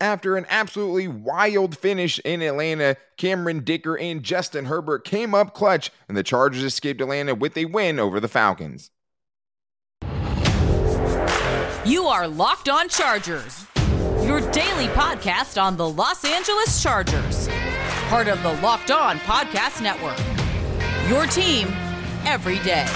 After an absolutely wild finish in Atlanta, Cameron Dicker and Justin Herbert came up clutch, and the Chargers escaped Atlanta with a win over the Falcons. You are Locked On Chargers, your daily podcast on the Los Angeles Chargers, part of the Locked On Podcast Network. Your team every day.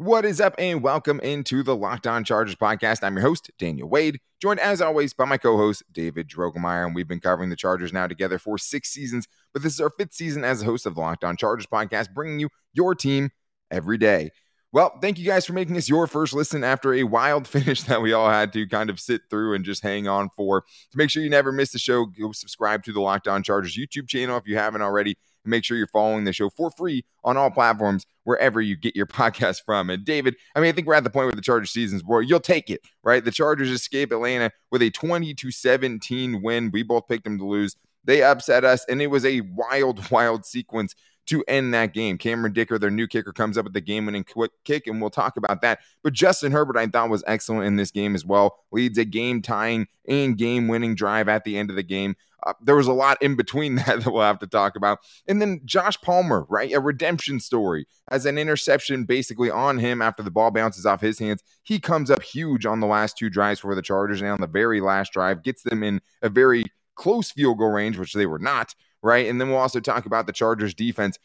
What is up, and welcome into the Locked On Chargers podcast. I'm your host, Daniel Wade, joined as always by my co host, David Drogemeyer. And we've been covering the Chargers now together for six seasons, but this is our fifth season as a host of the Locked On Chargers podcast, bringing you your team every day. Well, thank you guys for making us your first listen after a wild finish that we all had to kind of sit through and just hang on for. To make sure you never miss the show, go subscribe to the Locked On Chargers YouTube channel if you haven't already. And Make sure you're following the show for free on all platforms wherever you get your podcast from. And David, I mean, I think we're at the point where the Chargers season's where you'll take it, right? The Chargers escape Atlanta with a 20 to 17 win. We both picked them to lose. They upset us, and it was a wild, wild sequence to end that game. Cameron Dicker, their new kicker, comes up with the game winning quick kick, and we'll talk about that. But Justin Herbert, I thought, was excellent in this game as well. Leads a game tying and game winning drive at the end of the game. Uh, there was a lot in between that that we'll have to talk about. And then Josh Palmer, right? A redemption story as an interception basically on him after the ball bounces off his hands. He comes up huge on the last two drives for the Chargers. And on the very last drive, gets them in a very close field goal range, which they were not, right? And then we'll also talk about the Chargers defense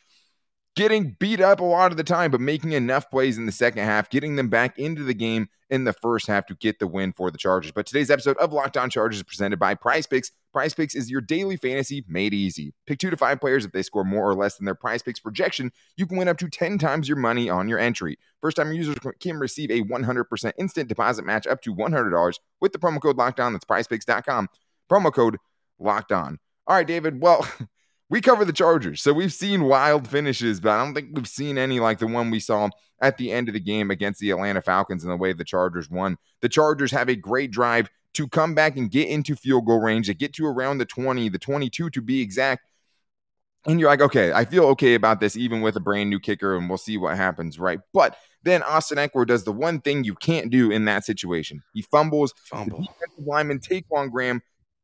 getting beat up a lot of the time, but making enough plays in the second half, getting them back into the game in the first half to get the win for the Chargers. But today's episode of Locked On Chargers is presented by Prize Picks. Prize Picks is your daily fantasy made easy. Pick two to five players. If they score more or less than their Prize Picks projection, you can win up to 10 times your money on your entry. First time users can receive a 100% instant deposit match up to $100 with the promo code Locked On. That's prizepicks.com. Promo code Locked On. All right, David. Well, we cover the Chargers. So we've seen wild finishes, but I don't think we've seen any like the one we saw at the end of the game against the Atlanta Falcons and the way the Chargers won. The Chargers have a great drive to come back and get into field goal range, to get to around the 20, the 22 to be exact. And you're like, okay, I feel okay about this, even with a brand new kicker, and we'll see what happens, right? But then Austin Ekeler does the one thing you can't do in that situation. He fumbles. Fumble. The defensive lineman Ta'Quon Graham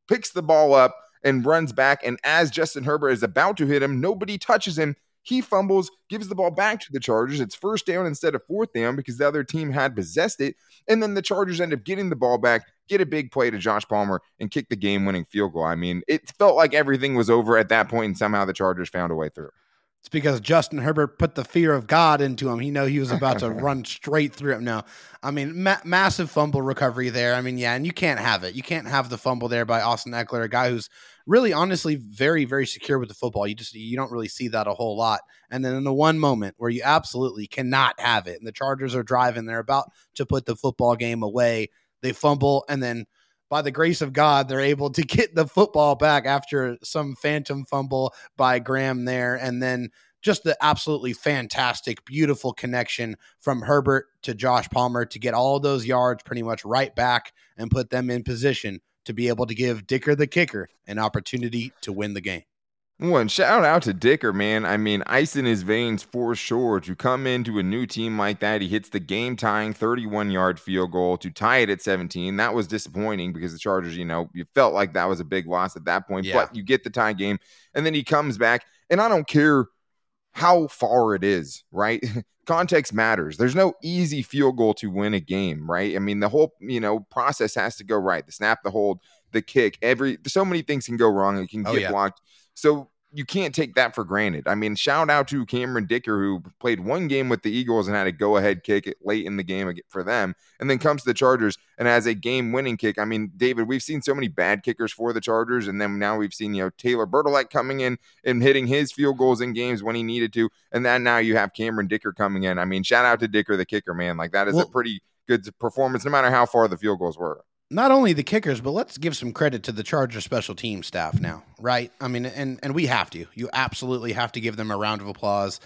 picks the ball up and runs back. And as Justin Herbert is about to hit him, nobody touches him. He fumbles, gives the ball back to the Chargers. It's first down instead of fourth down because the other team had possessed it. And then the Chargers end up getting the ball back, get a big play to Josh Palmer, and kick the game winning field goal. I mean, it felt like everything was over at that point, and somehow the Chargers found a way through. It's because Justin Herbert put the fear of God into him. He know he was about to run straight through him. Now, I mean, ma- massive fumble recovery there. I mean, yeah, and you can't have it. You can't have the fumble there by Austin Ekeler, a guy who's really, honestly, very, very secure with the football. You just you don't really see that a whole lot. And then in the one moment where you absolutely cannot have it, and the Chargers are driving, they're about to put the football game away. They fumble, and then by the grace of God, they're able to get the football back after some phantom fumble by Graham there. And then just the absolutely fantastic, beautiful connection from Herbert to Josh Palmer to get all those yards pretty much right back and put them in position to be able to give Dicker the kicker an opportunity to win the game. One shout out to Dicker, man. I mean, ice in his veins for sure. To come into a new team like that, he hits the game tying 31 yard field goal to tie it at 17. That was disappointing because the Chargers, you know, you felt like that was a big loss at that point, Yeah. but you get the tie game. And then he comes back, and I don't care how far it is, right? Context matters. There's no easy field goal to win a game, right? I mean, the whole, you know, process has to go right. The snap, the hold, the kick, every so many things can go wrong. It can Oh, get yeah. blocked. So you can't take that for granted. I mean, shout out to Cameron Dicker, who played one game with the Eagles and had a go ahead kick late in the game for them, and then comes to the Chargers and has a game winning kick. I mean, David, we've seen so many bad kickers for the Chargers, and then now we've seen, you know, Taylor Bertolet coming in and hitting his field goals in games when he needed to. And then now you have Cameron Dicker coming in. I mean, shout out to Dicker, the kicker, man. Like, that is a pretty good performance, no matter how far the field goals were. Not only the kickers, but let's give some credit to the Charger special team staff now, right? I mean, and and we have to. You absolutely have to give them a round of applause.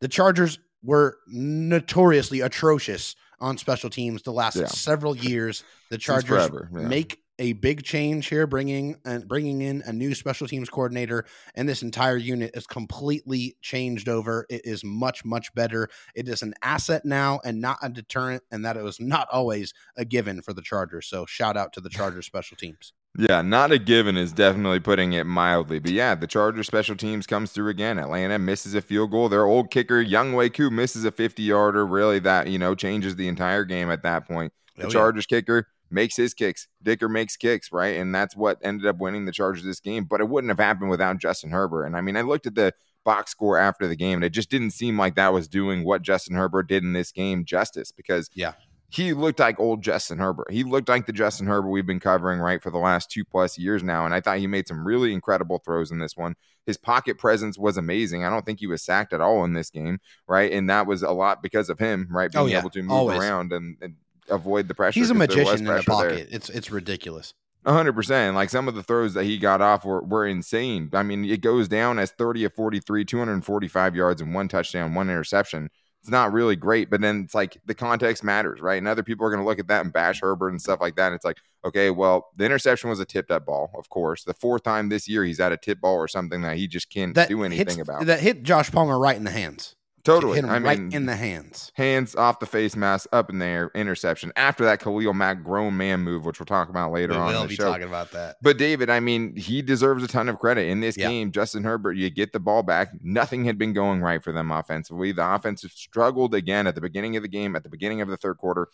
The Chargers were notoriously atrocious on special teams the last Yeah. several years. The Chargers forever, yeah. make a big change here, bringing and bringing in a new special teams coordinator, and this entire unit is completely changed over. It is much much better. It is an asset now and not a deterrent, and that it was not always a given for the Chargers. So shout out to the Chargers special teams. Yeah, not a given is definitely putting it mildly. But yeah, the Chargers special teams comes through again. Atlanta misses a field goal. Their old kicker, Younghoe Koo, misses a 50 yarder. Really, that, you know, changes the entire game at that point. The oh, Chargers yeah. kicker makes his kicks. Dicker makes kicks, right? And that's what ended up winning the Chargers this game. But it wouldn't have happened without Justin Herbert. And I mean, I looked at the box score after the game, and it just didn't seem like that was doing what Justin Herbert did in this game justice because yeah he looked like old Justin Herbert. He looked like the Justin Herbert we've been covering right for the last two plus years now. And I thought he made some really incredible throws in this one. His pocket presence was amazing. I don't think he was sacked at all in this game, right? And that was a lot because of him, right? Oh, being oh, yeah. able to move Always. around and, and, avoid the pressure. He's a magician in the pocket. There. It's it's ridiculous. hundred percent. Like some of the throws that he got off were, were insane. I mean, it goes down as 30 of 43, 245 yards and one touchdown, one interception it's not really great. But then it's like the context matters, right? And other people are going to look at that and bash Herbert and stuff like that. And it's like, okay, well, the interception was a tipped up ball, of course. The fourth time this year he's had a tip ball or something that he just can't that do anything hits, about. That hit Josh Palmer right in the hands. Totally. Hit him I right mean, in the hands. Hands off the face mask, up in there, interception. After that, Khalil Mack grown man move, which we'll talk about later we on. We'll be show. talking about that. But David, I mean, he deserves a ton of credit in this yeah. game. Justin Herbert, you get the ball back. Nothing had been going right for them offensively. The offense struggled again at the beginning of the game, at the beginning of the third quarter.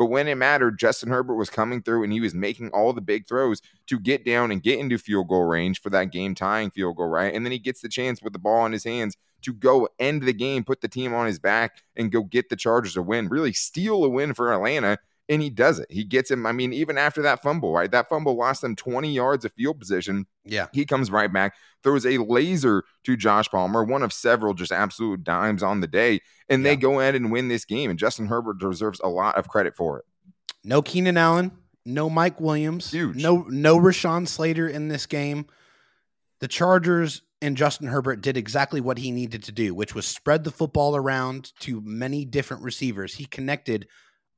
But when it mattered, Justin Herbert was coming through and he was making all the big throws to get down and get into field goal range for that game tying field goal, right? And then he gets the chance with the ball in his hands to go end the game, put the team on his back, and go get the Chargers a win, really steal a win for Atlanta. And he does it. He gets him. I mean, even after that fumble, right? That fumble lost them 20 yards of field position. Yeah. He comes right back, throws a laser to Josh Palmer, one of several just absolute dimes on the day. And yeah. they go ahead and win this game. And Justin Herbert deserves a lot of credit for it. No Keenan Allen, no Mike Williams, Huge. no no Rashawn Slater in this game. The Chargers and Justin Herbert did exactly what he needed to do, which was spread the football around to many different receivers. He connected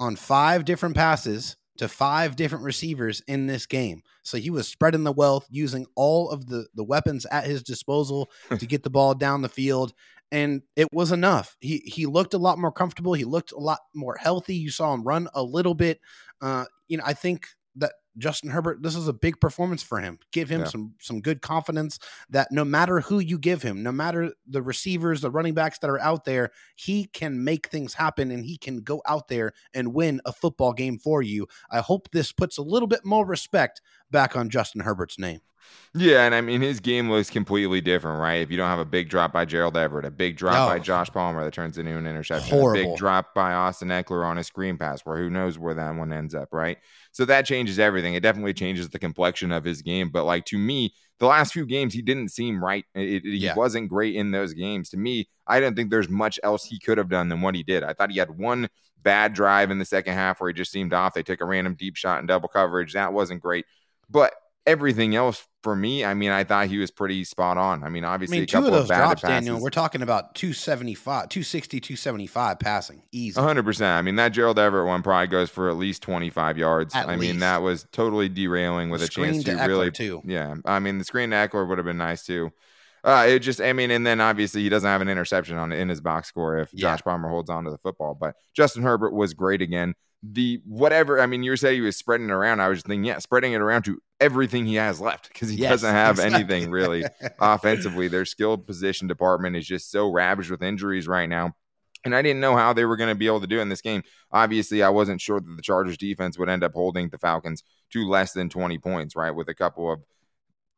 on five different passes to five different receivers in this game. So he was spreading the wealth, using all of the, the weapons at his disposal to get the ball down the field. And it was enough. He he looked a lot more comfortable. He looked a lot more healthy. You saw him run a little bit. Uh, you know, I think that Justin Herbert, this is a big performance for him. Give him yeah. some some good confidence that no matter who you give him, no matter the receivers, the running backs that are out there, he can make things happen and he can go out there and win a football game for you. I hope this puts a little bit more respect back on Justin Herbert's name. Yeah, and I mean his game looks completely different, right? If you don't have a big drop by Gerald Everett, a big drop oh, by Josh Palmer that turns into an interception, horrible. a big drop by Austin Ekeler on a screen pass, where who knows where that one ends up, right? So that changes everything. It definitely changes the complexion of his game. But like to me, the last few games he didn't seem right. It, it, he yeah. wasn't great in those games. To me, I didn't think there's much else he could have done than what he did. I thought he had one bad drive in the second half where he just seemed off. They took a random deep shot in double coverage. That wasn't great. But everything else for me, I mean, I thought he was pretty spot on. I mean, obviously, I mean, two of those of drops, passes. Daniel, we're talking about 275, 260, 275 passing. Easy. 100%. I mean, that Gerald Everett one probably goes for at least 25 yards. At I least. mean, that was totally derailing with the a chance to, to really. Too. Yeah. I mean, the screen to Ekeler would have been nice too. Uh, it just, I mean, and then obviously he doesn't have an interception on in his box score if yeah. Josh Palmer holds on to the football. But Justin Herbert was great again the whatever. I mean, you say he was spreading it around. I was thinking, yeah, spreading it around to everything he has left because he yes, doesn't have exactly. anything really offensively. Their skilled position department is just so ravaged with injuries right now. And I didn't know how they were going to be able to do in this game. Obviously, I wasn't sure that the Chargers defense would end up holding the Falcons to less than 20 points, right? With a couple of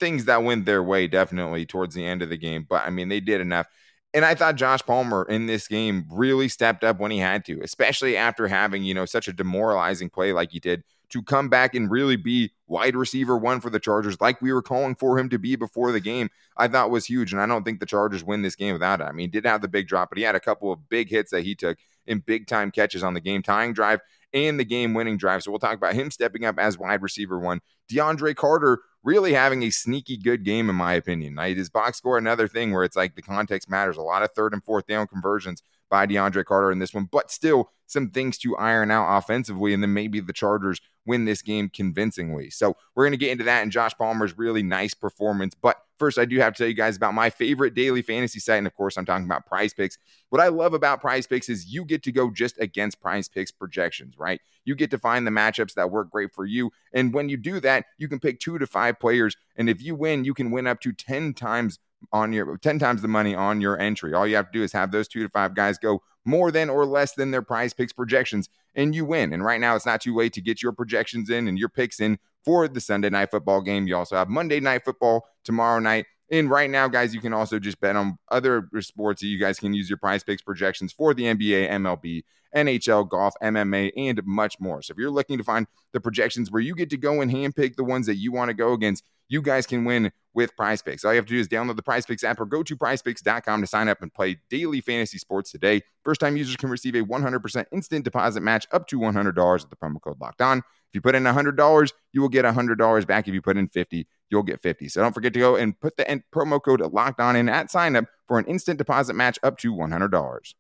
things that went their way definitely towards the end of the game. But I mean, they did enough. And I thought Josh Palmer in this game really stepped up when he had to, especially after having, you know, such a demoralizing play like he did to come back and really be wide receiver one for the Chargers, like we were calling for him to be before the game, I thought was huge. And I don't think the Chargers win this game without it. I mean, he did have the big drop, but he had a couple of big hits that he took in big time catches on the game tying drive and the game winning drive. So we'll talk about him stepping up as wide receiver one. DeAndre Carter really having a sneaky good game, in my opinion. Right? His box score, another thing where it's like the context matters. A lot of third and fourth down conversions by DeAndre Carter in this one, but still some things to iron out offensively, and then maybe the Chargers win this game convincingly. So we're going to get into that and Josh Palmer's really nice performance. But first, I do have to tell you guys about my favorite daily fantasy site. And of course, I'm talking about prize picks. What I love about prize picks is you get to go just against prize picks projections, right? You get to find the matchups that work great for you. And when you do that, you can pick two to five players. And if you win, you can win up to 10 times on your 10 times the money on your entry. All you have to do is have those two to five guys go more than or less than their prize picks projections, and you win. And right now, it's not too late to get your projections in and your picks in for the Sunday night football game. You also have Monday night football tomorrow night. And right now, guys, you can also just bet on other sports that you guys can use your prize picks projections for the NBA, MLB, NHL, golf, MMA, and much more. So if you're looking to find the projections where you get to go and handpick the ones that you want to go against, you guys can win with prize picks. All you have to do is download the prize picks app or go to prizepicks.com to sign up and play daily fantasy sports today. First time users can receive a 100% instant deposit match up to $100 with the promo code locked on. If you put in $100, you will get $100 back. If you put in 50, you'll get 50. So don't forget to go and put the promo code locked on in at sign up for an instant deposit match up to $100.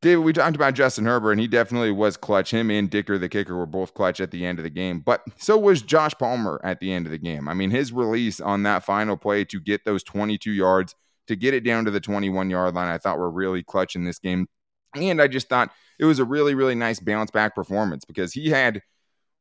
David, we talked about Justin Herbert, and he definitely was clutch. Him and Dicker, the kicker, were both clutch at the end of the game. But so was Josh Palmer at the end of the game. I mean, his release on that final play to get those 22 yards, to get it down to the 21 yard line, I thought were really clutch in this game. And I just thought it was a really, really nice bounce back performance because he had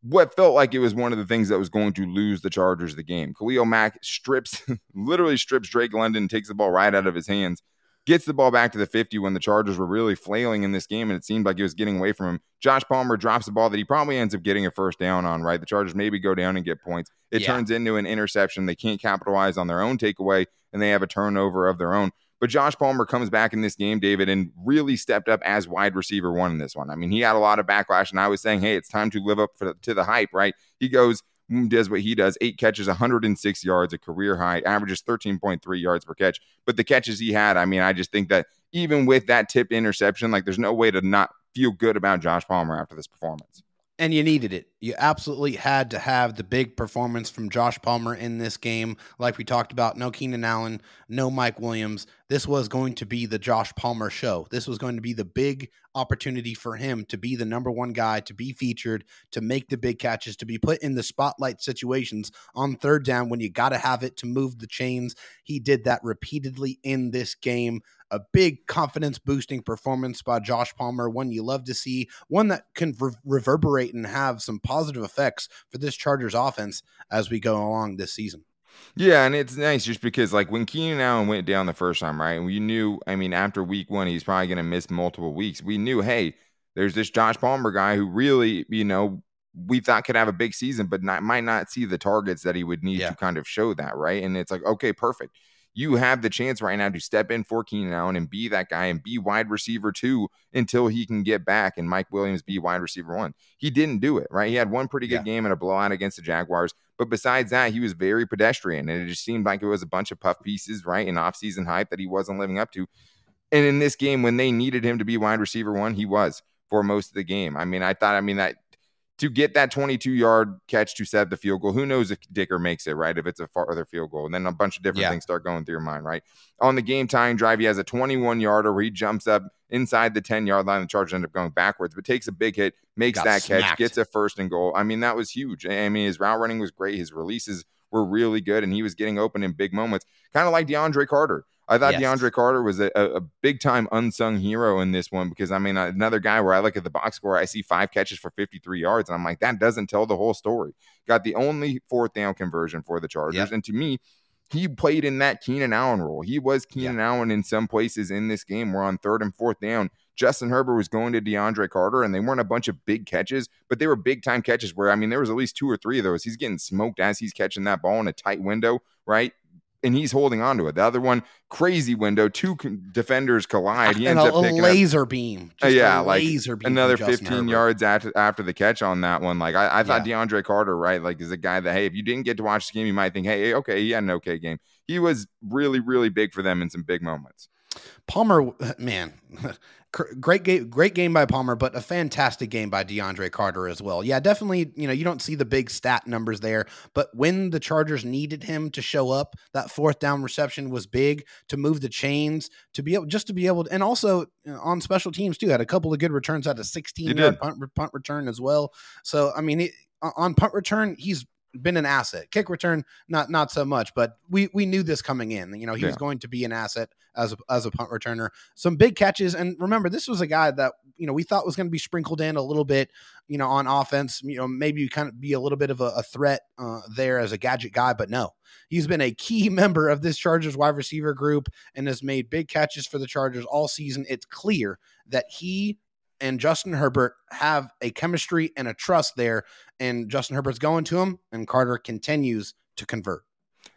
what felt like it was one of the things that was going to lose the Chargers the game. Khalil Mack strips, literally strips Drake London, takes the ball right out of his hands gets the ball back to the 50 when the Chargers were really flailing in this game and it seemed like it was getting away from him. Josh Palmer drops the ball that he probably ends up getting a first down on, right? The Chargers maybe go down and get points. It yeah. turns into an interception. They can't capitalize on their own takeaway and they have a turnover of their own. But Josh Palmer comes back in this game, David, and really stepped up as wide receiver one in this one. I mean, he had a lot of backlash, and I was saying, hey, it's time to live up for, to the hype, right? He goes does what he does eight catches, 106 yards, a career high, averages 13.3 yards per catch. But the catches he had, I mean, I just think that even with that tip interception, like there's no way to not feel good about Josh Palmer after this performance. And you needed it. You absolutely had to have the big performance from Josh Palmer in this game. Like we talked about, no Keenan Allen, no Mike Williams. This was going to be the Josh Palmer show. This was going to be the big opportunity for him to be the number one guy, to be featured, to make the big catches, to be put in the spotlight situations on third down when you got to have it to move the chains. He did that repeatedly in this game a big confidence boosting performance by Josh Palmer, one you love to see, one that can re- reverberate and have some positive effects for this Chargers offense as we go along this season. Yeah, and it's nice just because like when Keenan Allen went down the first time, right? We knew, I mean, after week one, he's probably going to miss multiple weeks. We knew, hey, there's this Josh Palmer guy who really, you know, we thought could have a big season, but not, might not see the targets that he would need yeah. to kind of show that, right? And it's like, okay, perfect you have the chance right now to step in for Keenan Allen and be that guy and be wide receiver two until he can get back and Mike Williams be wide receiver one. He didn't do it, right? He had one pretty good yeah. game and a blowout against the Jaguars. But besides that, he was very pedestrian. And it just seemed like it was a bunch of puff pieces, right? And offseason hype that he wasn't living up to. And in this game, when they needed him to be wide receiver one, he was for most of the game. I mean, I thought, I mean, that to get that 22 yard catch to set the field goal. Who knows if Dicker makes it, right? If it's a farther field goal. And then a bunch of different yeah. things start going through your mind, right? On the game tying drive, he has a 21 yarder where he jumps up inside the 10 yard line. The Chargers end up going backwards, but takes a big hit, makes that smacked. catch, gets a first and goal. I mean, that was huge. I mean, his route running was great. His releases were really good, and he was getting open in big moments, kind of like DeAndre Carter. I thought yes. DeAndre Carter was a, a big time unsung hero in this one because I mean another guy where I look at the box score, I see five catches for 53 yards, and I'm like, that doesn't tell the whole story. Got the only fourth down conversion for the Chargers, yep. and to me, he played in that Keenan Allen role. He was Keenan yeah. Allen in some places in this game. We're on third and fourth down. Justin Herbert was going to DeAndre Carter, and they weren't a bunch of big catches, but they were big time catches where, I mean, there was at least two or three of those. He's getting smoked as he's catching that ball in a tight window, right? and he's holding on to it. The other one, crazy window, two defenders collide. He ends and a, up picking laser up, beam. Uh, yeah, like laser beam another 15 Herbert. yards after after the catch on that one. Like I, I thought yeah. DeAndre Carter, right, like is a guy that hey, if you didn't get to watch the game, you might think, hey, okay, he had an okay game. He was really, really big for them in some big moments. Palmer, man, great game, great game by Palmer, but a fantastic game by DeAndre Carter as well. Yeah, definitely. You know, you don't see the big stat numbers there, but when the Chargers needed him to show up, that fourth down reception was big to move the chains, to be able just to be able, to, and also on special teams too, had a couple of good returns out of 16 yard punt, punt return as well. So I mean, it, on punt return, he's been an asset. Kick return, not not so much, but we we knew this coming in. You know, he yeah. was going to be an asset as a, as a punt returner. Some big catches, and remember, this was a guy that you know we thought was going to be sprinkled in a little bit. You know, on offense, you know, maybe kind of be a little bit of a, a threat uh, there as a gadget guy, but no, he's been a key member of this Chargers wide receiver group and has made big catches for the Chargers all season. It's clear that he and Justin Herbert have a chemistry and a trust there. And Justin Herbert's going to him, and Carter continues to convert.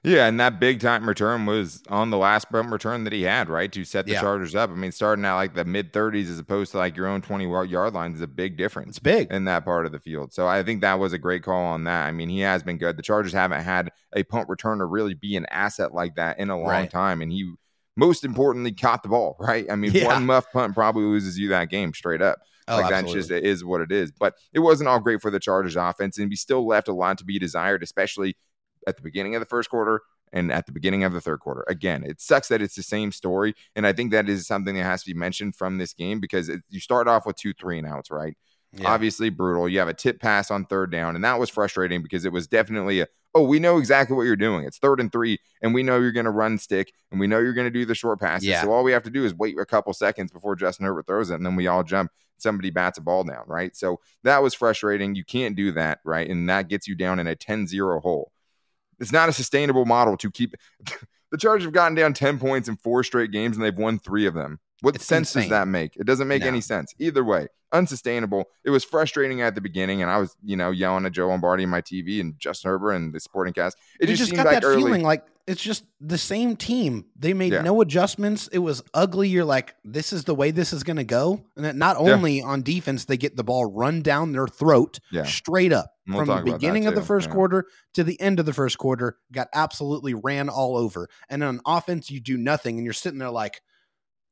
Yeah, and that big time return was on the last bump return that he had, right? To set the yeah. Chargers up. I mean, starting at like the mid 30s as opposed to like your own 20 yard line is a big difference. It's big in that part of the field. So I think that was a great call on that. I mean, he has been good. The Chargers haven't had a punt returner really be an asset like that in a long right. time. And he, most importantly, caught the ball, right? I mean, yeah. one muff punt probably loses you that game straight up. Oh, like absolutely. that's just it is what it is. But it wasn't all great for the Chargers offense, and we still left a lot to be desired, especially at the beginning of the first quarter and at the beginning of the third quarter. Again, it sucks that it's the same story, and I think that is something that has to be mentioned from this game because it, you start off with two three and outs, right? Yeah. Obviously brutal. You have a tip pass on third down, and that was frustrating because it was definitely a oh, we know exactly what you're doing. It's third and three, and we know you're going to run stick, and we know you're going to do the short passes. Yeah. So all we have to do is wait a couple seconds before Justin Herbert throws it, and then we all jump. Somebody bats a ball down, right? So that was frustrating. You can't do that, right? And that gets you down in a 10 0 hole. It's not a sustainable model to keep. the Chargers have gotten down 10 points in four straight games, and they've won three of them. What it's sense insane. does that make? It doesn't make no. any sense. Either way, unsustainable. It was frustrating at the beginning, and I was, you know, yelling at Joe Lombardi in my TV and Justin Herbert and the sporting cast. It just, just got like that early. feeling like it's just the same team. They made yeah. no adjustments. It was ugly. You're like, this is the way this is going to go. And that not only yeah. on defense, they get the ball run down their throat yeah. straight up we'll from the beginning of the first quarter to the end of the first quarter. Got absolutely ran all over. And on offense, you do nothing, and you're sitting there like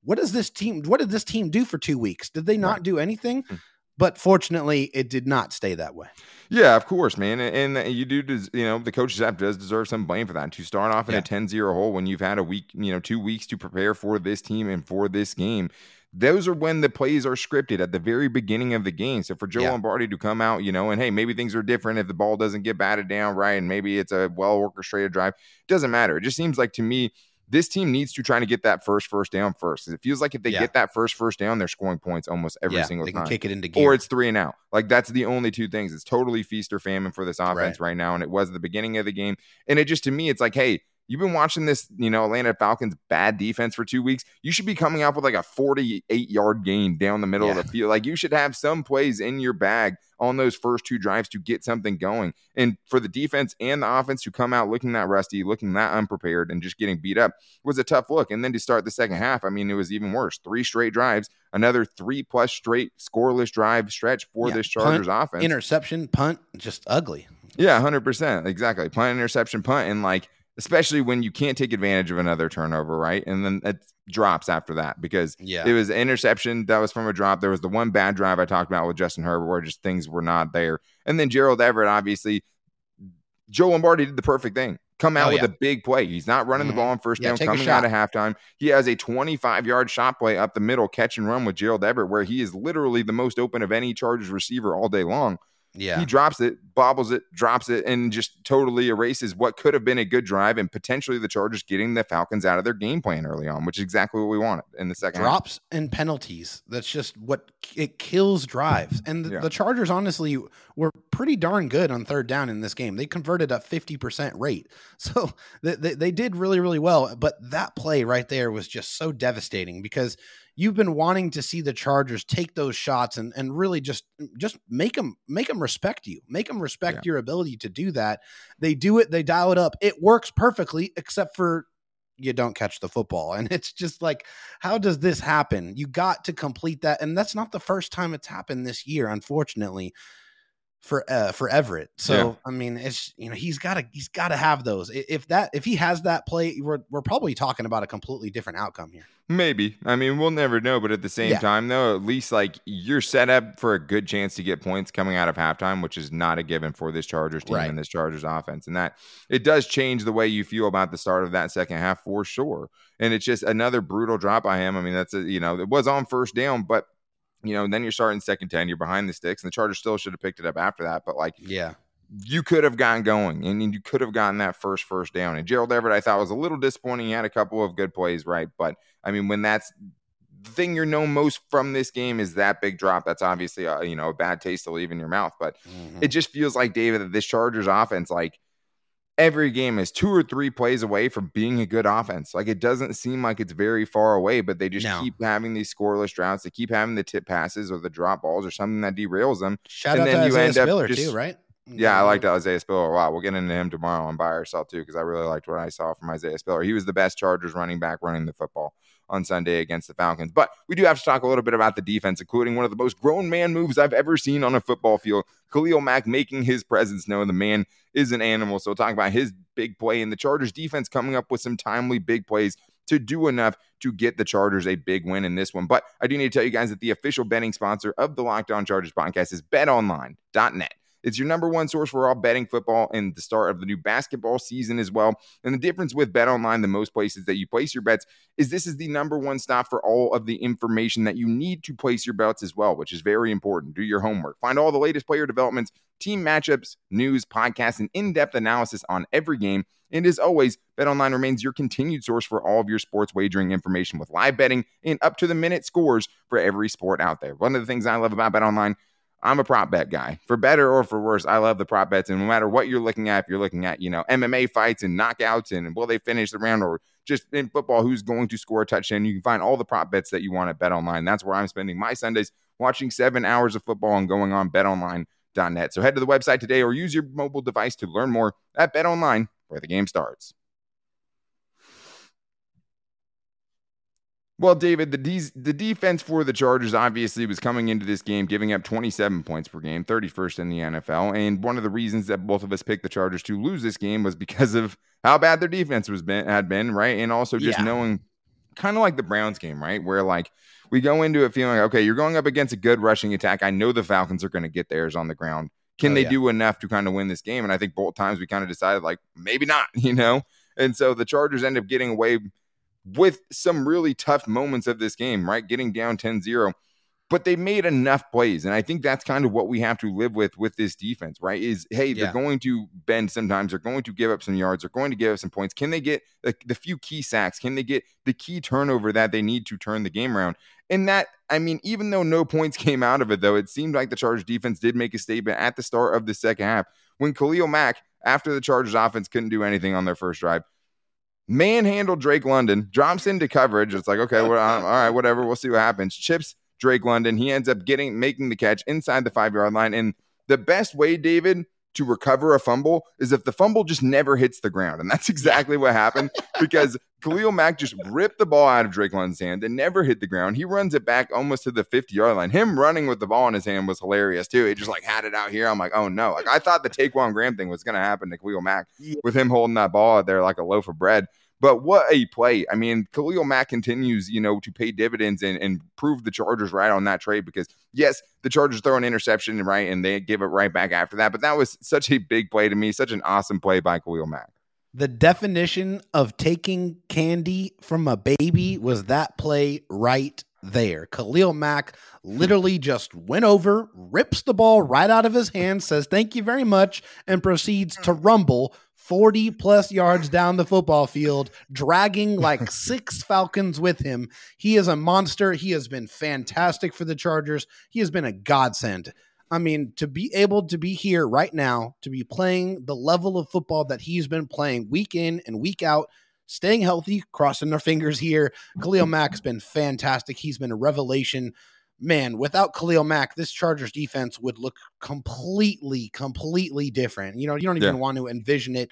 what does this team what did this team do for two weeks did they not right. do anything hmm. but fortunately it did not stay that way yeah of course man and, and you do you know the coaching staff does deserve some blame for that to start off in yeah. a 10-0 hole when you've had a week you know two weeks to prepare for this team and for this game those are when the plays are scripted at the very beginning of the game. So for Joe yeah. Lombardi to come out, you know, and hey, maybe things are different if the ball doesn't get batted down right, and maybe it's a well orchestrated drive. Doesn't matter. It just seems like to me this team needs to try to get that first first down first. It feels like if they yeah. get that first first down, they're scoring points almost every yeah, single they time. Can kick it into gear. Or it's three and out. Like that's the only two things. It's totally feast or famine for this offense right, right now. And it was the beginning of the game. And it just to me, it's like, hey, You've been watching this, you know, Atlanta Falcons bad defense for two weeks. You should be coming up with like a 48 yard gain down the middle yeah. of the field. Like you should have some plays in your bag on those first two drives to get something going. And for the defense and the offense to come out looking that rusty, looking that unprepared, and just getting beat up was a tough look. And then to start the second half, I mean, it was even worse. Three straight drives, another three plus straight scoreless drive stretch for yeah. this Chargers punt, offense. Interception, punt, just ugly. Yeah, 100%. Exactly. Punt, interception, punt. And like, especially when you can't take advantage of another turnover, right? And then it drops after that because yeah. it was an interception that was from a drop. There was the one bad drive I talked about with Justin Herbert where just things were not there. And then Gerald Everett, obviously, Joe Lombardi did the perfect thing. Come out oh, with yeah. a big play. He's not running mm-hmm. the ball on first yeah, down, coming out of halftime. He has a 25 yard shot play up the middle, catch and run with Gerald Everett, where he is literally the most open of any Chargers receiver all day long. Yeah. He drops it, bobbles it, drops it, and just totally erases what could have been a good drive and potentially the Chargers getting the Falcons out of their game plan early on, which is exactly what we wanted in the second drops half. and penalties. That's just what it kills drives. And the, yeah. the, Chargers honestly were pretty darn good on third down in this game. They converted a 50% rate. So they, they, they did really, really well. But that play right there was just so devastating because you've been wanting to see the Chargers take those shots and and really just just make them make them respect you, make them respect yeah. your ability to do that. They do it, they dial it up. It works perfectly, except for you don't catch the football. And it's just like, how does this happen? You got to complete that. And that's not the first time it's happened this year, unfortunately. For uh, for Everett. So yeah. I mean, it's you know he's got to he's got to have those. If that if he has that play, we're we're probably talking about a completely different outcome here. Maybe. I mean, we'll never know, but at the same yeah. time, though, at least like you're set up for a good chance to get points coming out of halftime, which is not a given for this Chargers team right. and this Chargers offense. And that it does change the way you feel about the start of that second half for sure. And it's just another brutal drop by him. I mean, that's a, you know, it was on first down, but you know, and then you're starting second 10, you're behind the sticks, and the Chargers still should have picked it up after that. But like, yeah, you could have gotten going and you could have gotten that first first down. And Gerald Everett, I thought was a little disappointing. He had a couple of good plays, right? But I mean, when that's the thing you know most from this game is that big drop. That's obviously a, you know a bad taste to leave in your mouth. But mm-hmm. it just feels like David that this Chargers offense, like every game is two or three plays away from being a good offense. Like it doesn't seem like it's very far away, but they just no. keep having these scoreless droughts. They keep having the tip passes or the drop balls or something that derails them. Shout and out then to you Isaiah end Spiller up just, too, right? Yeah, I liked mm-hmm. Isaiah Spiller a lot. We'll get into him tomorrow on buy or sell too, because I really liked what I saw from Isaiah Spiller. He was the best Chargers running back running the football on Sunday against the Falcons. But we do have to talk a little bit about the defense, including one of the most grown man moves I've ever seen on a football field. Khalil Mack making his presence known. The man is an animal. So talk about his big play and the Chargers defense coming up with some timely big plays to do enough to get the Chargers a big win in this one. But I do need to tell you guys that the official betting sponsor of the Locked On Chargers podcast is betonline.net. It's your number one source for all betting football and the start of the new basketball season as well. And the difference with Bet Online, the most places that you place your bets, is this is the number one stop for all of the information that you need to place your bets as well, which is very important. Do your homework. Find all the latest player developments, team matchups, news, podcasts, and in-depth analysis on every game. And as always, BetOnline remains your continued source for all of your sports wagering information with live betting and up to the minute scores for every sport out there. One of the things I love about BetOnline I'm a prop bet guy. For better or for worse, I love the prop bets. And no matter what you're looking at, if you're looking at, you know, MMA fights and knockouts and will they finish the round or just in football, who's going to score a touchdown, you can find all the prop bets that you want at Bet Online. That's where I'm spending my Sundays watching seven hours of football and going on betonline.net. So head to the website today or use your mobile device to learn more at Bet Online, where the game starts. Well, David, the de- the defense for the Chargers obviously was coming into this game giving up 27 points per game, 31st in the NFL, and one of the reasons that both of us picked the Chargers to lose this game was because of how bad their defense was been had been, right? And also just yeah. knowing kind of like the Browns game, right? Where like we go into it feeling like, okay, you're going up against a good rushing attack. I know the Falcons are going to get theirs on the ground. Can oh, they yeah. do enough to kind of win this game? And I think both times we kind of decided like maybe not, you know? And so the Chargers end up getting away with some really tough moments of this game, right? Getting down 10 0. But they made enough plays. And I think that's kind of what we have to live with with this defense, right? Is hey, yeah. they're going to bend sometimes, they're going to give up some yards, they're going to give up some points. Can they get the, the few key sacks? Can they get the key turnover that they need to turn the game around? And that, I mean, even though no points came out of it, though, it seemed like the Chargers defense did make a statement at the start of the second half when Khalil Mack, after the Chargers offense couldn't do anything on their first drive, manhandled Drake London, drops into coverage. It's like, okay, well, all right, whatever. We'll see what happens. Chips Drake London. He ends up getting making the catch inside the five yard line. And the best way, David, to recover a fumble is if the fumble just never hits the ground. And that's exactly what happened because Khalil Mack just ripped the ball out of Drake London's hand and never hit the ground. He runs it back almost to the 50 yard line. Him running with the ball in his hand was hilarious too. He just like had it out here. I'm like, oh no. Like I thought the Ta'Quon Graham thing was going to happen to Khalil Mack with him holding that ball out there like a loaf of bread. But what a play. I mean, Khalil Mack continues, you know, to pay dividends and, and prove the Chargers right on that trade because, yes, the Chargers throw an interception, right, and they give it right back after that. But that was such a big play to me, such an awesome play by Khalil Mack. The definition of taking candy from a baby was that play right there. Khalil Mack literally just went over, rips the ball right out of his hand, says thank you very much, and proceeds to rumble 40 plus yards down the football field, dragging like six Falcons with him. He is a monster. He has been fantastic for the Chargers. He has been a godsend. I mean, to be able to be here right now, to be playing the level of football that he's been playing week in and week out, staying healthy, crossing their fingers here. Khalil mm-hmm. Mack's been fantastic. He's been a revelation man, without Khalil Mack, this Chargers defense would look completely, completely different. You know, you don't even yeah. want to envision it.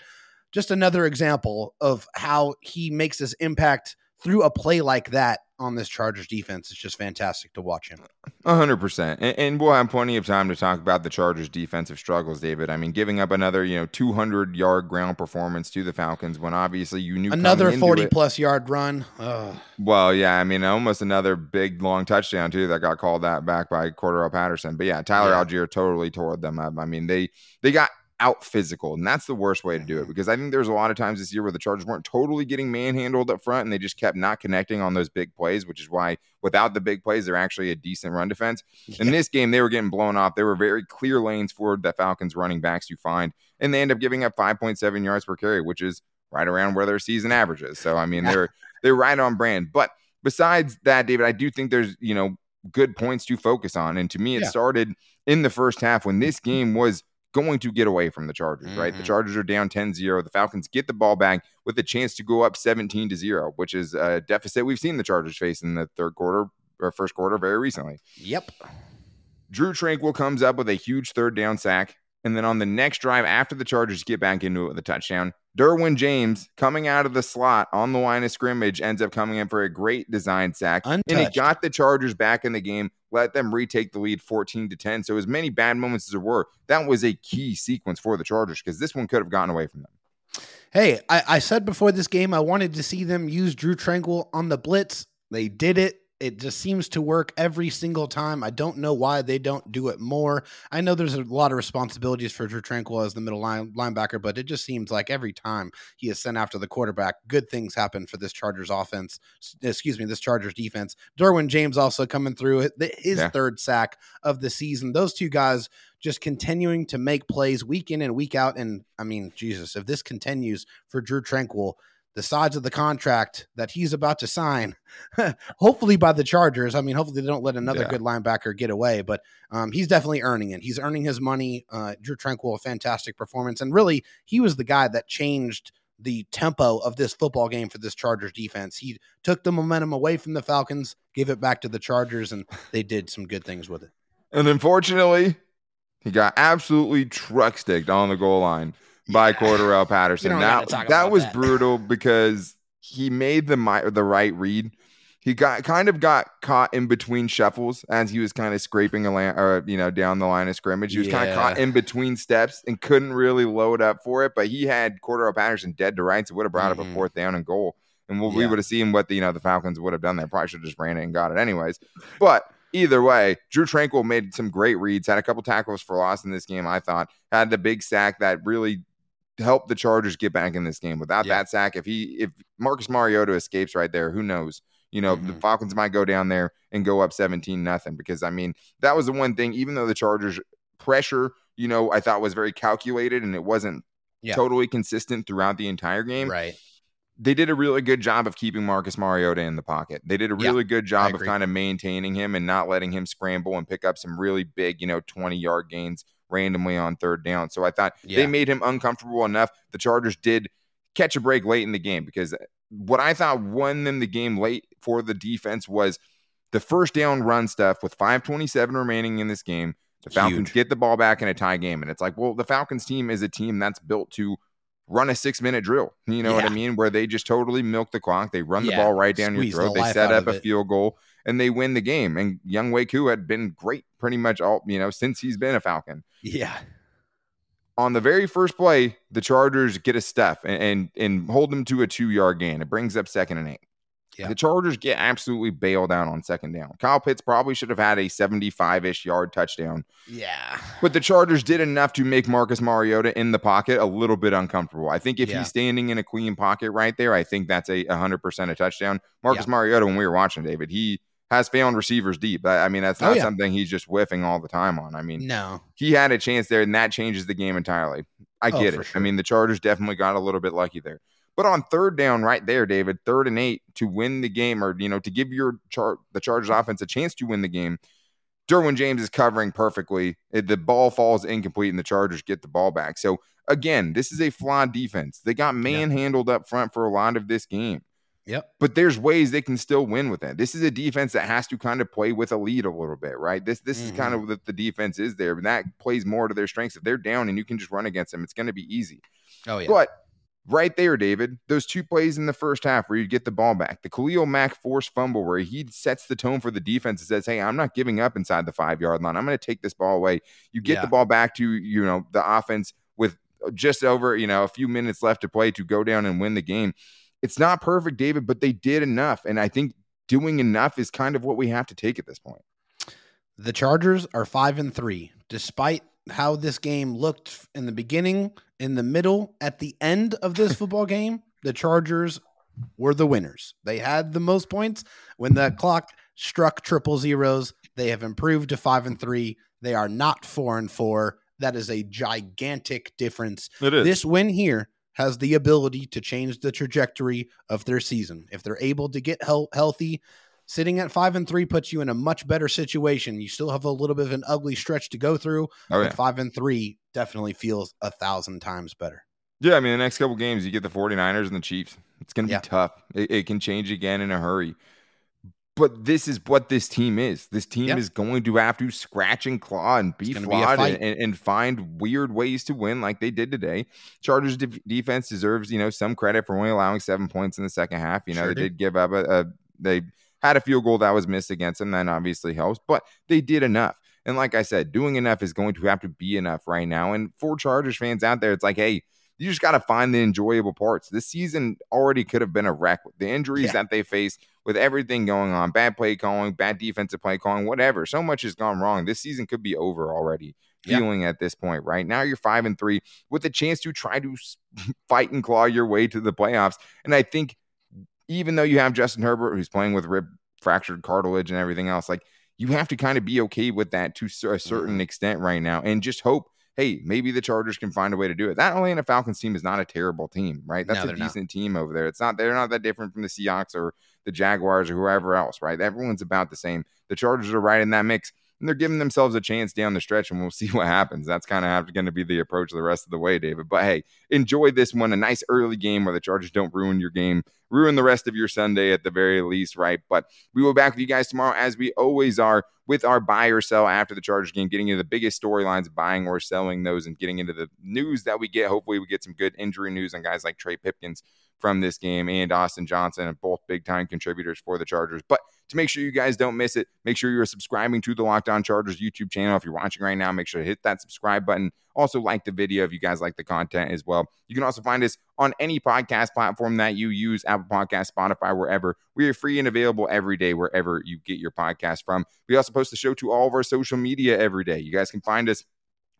Just another example of how he makes this impact through a play like that on this Chargers defense It's just fantastic to watch him. hundred percent. And we'll have plenty of time to talk about the Chargers defensive struggles, David. I mean, giving up another, you know, 200 yard ground performance to the Falcons when obviously you knew another 40 it, plus yard run. Ugh. Well, yeah, I mean, almost another big long touchdown too that got called that back by Cordarrelle Patterson. But yeah, Tyler yeah. Allgeier totally tore them up. I mean, they they got out physical. And that's the worst way to do it mm-hmm. because I think there's a lot of times this year where the Chargers weren't totally getting manhandled up front and they just kept not connecting on those big plays, which is why without the big plays, they're actually a decent run defense. Yeah. In this game, they were getting blown off. There were very clear lanes for the Falcons running backs to find, and they end up giving up 5.7 yards per carry, which is right around where their season averages. So I mean, they're they're right on brand. But besides that, David, I do think there's, you know, good points to focus on. And to me, it yeah. started in the first half when this game was going to get away from the Chargers, mm-hmm. right? The mm-hmm. Chargers are down 10-0. The Falcons get the ball back with a chance to go up 17 to 0, which is a deficit we've seen the Chargers face in the third quarter or first quarter very recently. Yep. Drue Tranquill comes up with a huge third down sack. And then on the next drive after the Chargers get back into it with a touchdown, Derwin James coming out of the slot on the line of scrimmage ends up coming in for a great design sack. Untouched. And it got the Chargers back in the game, let them retake the lead 14 to 10. So as many bad moments as there were, that was a key sequence for the Chargers because this one could have gotten away from them. Hey, I, I said before this game I wanted to see them use Drue Tranquill on the blitz. They did it it just seems to work every single time. I don't know why they don't do it more. I know there's a lot of responsibilities for Drue Tranquill as the middle line, linebacker, but it just seems like every time he is sent after the quarterback, good things happen for this Chargers offense. Excuse me, this Chargers defense. Derwin James also coming through his yeah. third sack of the season. Those two guys just continuing to make plays week in and week out. And I mean, Jesus, if this continues for Drue Tranquill, the sides of the contract that he's about to sign, hopefully by the Chargers. I mean, hopefully they don't let another yeah. good linebacker get away, but um, he's definitely earning it. He's earning his money. Uh, Drue Tranquill, a fantastic performance. And really, he was the guy that changed the tempo of this football game for this Chargers defense. He took the momentum away from the Falcons, gave it back to the Chargers, and they did some good things with it. And unfortunately, he got absolutely truck sticked on the goal line by yeah. Patterson. That that was that. brutal because he made the the right read. He got kind of got caught in between shuffles as he was kind of scraping a line, or you know, down the line of scrimmage. He was yeah. kind of caught in between steps and couldn't really load up for it. But he had Cordarrelle Patterson dead to rights. It would have brought mm-hmm. up a mm-hmm. fourth down and goal, and we'll, yeah. we would have seen what the you know the Falcons would have done there. Probably should have just ran it and got it anyways. But either way, Drue Tranquill made some great reads, had a couple tackles for loss in this game. I thought had the big sack that really help the Chargers get back in this game. Without yeah. that sack, if he if Marcus Mariota escapes right there, who knows? You know, mm-hmm. the Falcons might go down there and go up 17 nothing because I mean, that was the one thing even though the Chargers pressure, you know, I thought was very calculated and it wasn't yeah. totally consistent throughout the entire game. Right. They did a really good job of keeping Marcus Mariota in the pocket. They did a really yeah, good job of kind of maintaining him and not letting him scramble and pick up some really big, you know, 20 yard gains randomly on third down. So I thought yeah. they made him uncomfortable enough. The Chargers did catch a break late in the game because what I thought won them the game late for the defense was the first down run stuff with 527 remaining in this game. The Falcons Huge. get the ball back in a tie game. And it's like, well, the Falcons team is a team that's built to run a six minute drill. You know yeah. what I mean? Where they just totally milk the clock. They run yeah. the ball right down Squeeze your throat. The they set up a field goal and they win the game. And Younghoe Koo had been great pretty much all, you know, since he's been a Falcon. Yeah. On the very first play, the Chargers get a stuff and, and, and hold them to a two yard gain. It brings up second and eight. Yeah. The Chargers get absolutely bailed out on second down. Kyle Pitts probably should have had a 75 ish yard touchdown. Yeah. But the Chargers did enough to make Marcus Mariota in the pocket a little bit uncomfortable. I think if yeah. he's standing in a clean pocket right there, I think that's a 100% a touchdown. Marcus yeah. Mariota, when we were watching David, he has found receivers deep. I, I mean, that's oh, not oh, yeah. something he's just whiffing all the time on. I mean, no, he had a chance there, and that changes the game entirely. I oh, get it. Sure. I mean, the Chargers definitely got a little bit lucky there. But on third down, right there, David, third and eight to win the game, or you know, to give your char- the Chargers offense a chance to win the game. Derwin James is covering perfectly. The ball falls incomplete, and the Chargers get the ball back. So again, this is a flawed defense. They got manhandled yeah. up front for a lot of this game. Yep. But there's ways they can still win with that. This is a defense that has to kind of play with a lead a little bit, right? This this mm-hmm. is kind of what the defense is there, and that plays more to their strengths. If they're down and you can just run against them, it's going to be easy. Oh yeah. But right there, David, those two plays in the first half where you get the ball back, the Khalil Mack forced fumble where he sets the tone for the defense and says, Hey, I'm not giving up inside the five yard line. I'm going to take this ball away. You get yeah. the ball back to, you know, the offense with just over, you know, a few minutes left to play to go down and win the game. It's not perfect, David, but they did enough. And I think doing enough is kind of what we have to take at this point. The Chargers are five and three, despite how this game looked in the beginning, in the middle, at the end of this football game. The Chargers were the winners. They had the most points when the clock struck triple zeros. They have improved to five and three. They are not four and four. That is a gigantic difference. It is. This win here has the ability to change the trajectory of their season. If they're able to get he- healthy, sitting at five and three puts you in a much better situation. You still have a little bit of an ugly stretch to go through. Oh, yeah. five and three definitely feels a thousand times better. Yeah, I mean, the next couple games, you get the 49ers and the Chiefs. It's going to be yeah. tough. It, it, can change again in a hurry. But this is what this team is. This team yeah. is going to have to scratch and claw and be flawed be and, and, find weird ways to win like they did today. Chargers de- defense deserves, you know, some credit for only allowing seven points in the second half. You know, sure they did. did give up a, a they – had a field goal that was missed against them. That obviously helps, but they did enough. And like I said, doing enough is going to have to be enough right now. And for Chargers fans out there, it's like, hey, you just got to find the enjoyable parts. This season already could have been a wreck with the injuries yeah. that they face, with everything going on, bad play calling, bad defensive play calling, whatever. So much has gone wrong. This season could be over already. Feeling yeah. at this point, right now, you're five and three with a chance to try to fight and claw your way to the playoffs. And I think even though you have Justin Herbert, who's playing with rib fractured cartilage and everything else, like you have to kind of be okay with that to a certain mm-hmm. extent right now and just hope hey, maybe the Chargers can find a way to do it. That Atlanta Falcons team is not a terrible team, right? That's no, a decent not. team over there. It's not they're not that different from the Seahawks or the Jaguars or whoever else, right? Everyone's about the same. The Chargers are right in that mix and they're giving themselves a chance down the stretch, and we'll see what happens. That's kind of going to be the approach the rest of the way, David. But hey, enjoy this one. A nice early game where the Chargers don't ruin your game, ruin the rest of your Sunday at the very least, right? But we will be back with you guys tomorrow, as we always are, with our buy or sell after the Chargers game, getting into the biggest storylines, buying or selling those, and getting into the news that we get. Hopefully, we get some good injury news on guys like Trey Pipkins from this game and Austin Johnson, both big time contributors for the Chargers. But to make sure you guys don't miss it, make sure you're subscribing to the Locked On Chargers YouTube channel. If you're watching right now, make sure to hit that subscribe button. Also, like the video if you guys like the content as well. You can also find us on any podcast platform that you use Apple Podcast, Spotify, wherever. We are free and available every day, wherever you get your podcast from. We also post the show to all of our social media every day. You guys can find us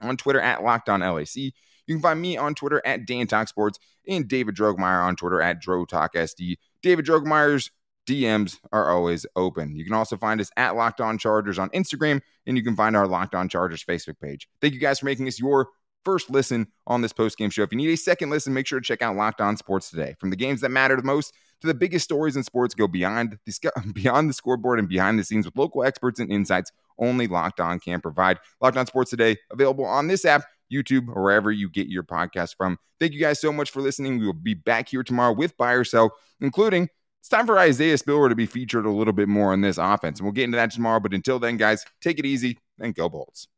on Twitter at Locked On LAC. You can find me on Twitter at Dan Talk Sports and David Drogemeyer on Twitter at DroTalkSD. David Drogemeyer's DMs are always open. You can also find us at Locked On Chargers on Instagram, and you can find our Locked On Chargers Facebook page. Thank you guys for making us your first listen on this post game show. If you need a second listen, make sure to check out Locked On Sports today. From the games that matter the most to the biggest stories in sports, go beyond the beyond the scoreboard and behind the scenes with local experts and insights only Locked On can provide. Locked On Sports today available on this app. YouTube, or wherever you get your podcast from. Thank you guys so much for listening. We will be back here tomorrow with Buy or Sell, including it's time for Isaiah Spiller to be featured a little bit more in this offense. And we'll get into that tomorrow. But until then, guys, take it easy and go Bolts.